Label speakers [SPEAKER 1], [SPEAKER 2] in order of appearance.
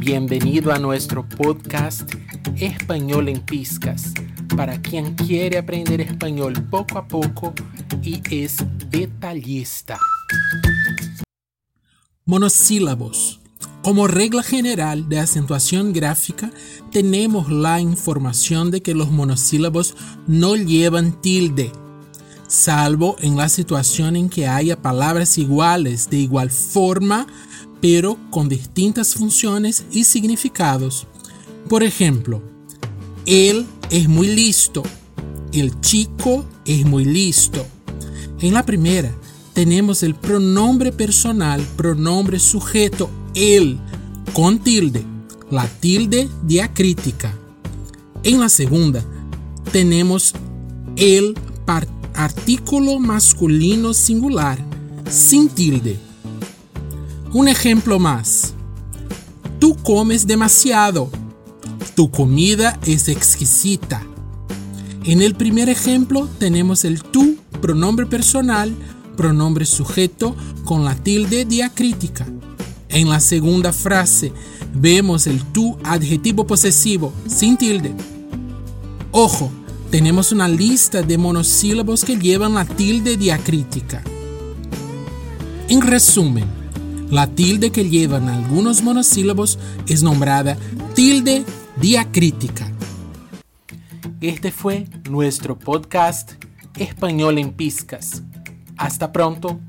[SPEAKER 1] Bienvenido a nuestro podcast Español en Piscas, para quien quiere aprender español poco a poco y es detallista. Monosílabos. Como regla general de acentuación gráfica, tenemos la información de que los monosílabos no llevan tilde, salvo en la situación en que haya palabras iguales de igual forma pero con distintas funciones y significados. Por ejemplo, él es muy listo, el chico es muy listo. En la primera tenemos el pronombre personal, pronombre sujeto, él, con tilde, la tilde diacrítica. En la segunda tenemos el artículo masculino singular, sin tilde un ejemplo más. Tú comes demasiado. Tu comida es exquisita. En el primer ejemplo tenemos el tú, pronombre personal, pronombre sujeto con la tilde diacrítica. En la segunda frase vemos el tú adjetivo posesivo sin tilde. Ojo, tenemos una lista de monosílabos que llevan la tilde diacrítica. En resumen, la tilde que llevan algunos monosílabos es nombrada tilde diacrítica. Este fue nuestro podcast Español en Piscas. Hasta pronto.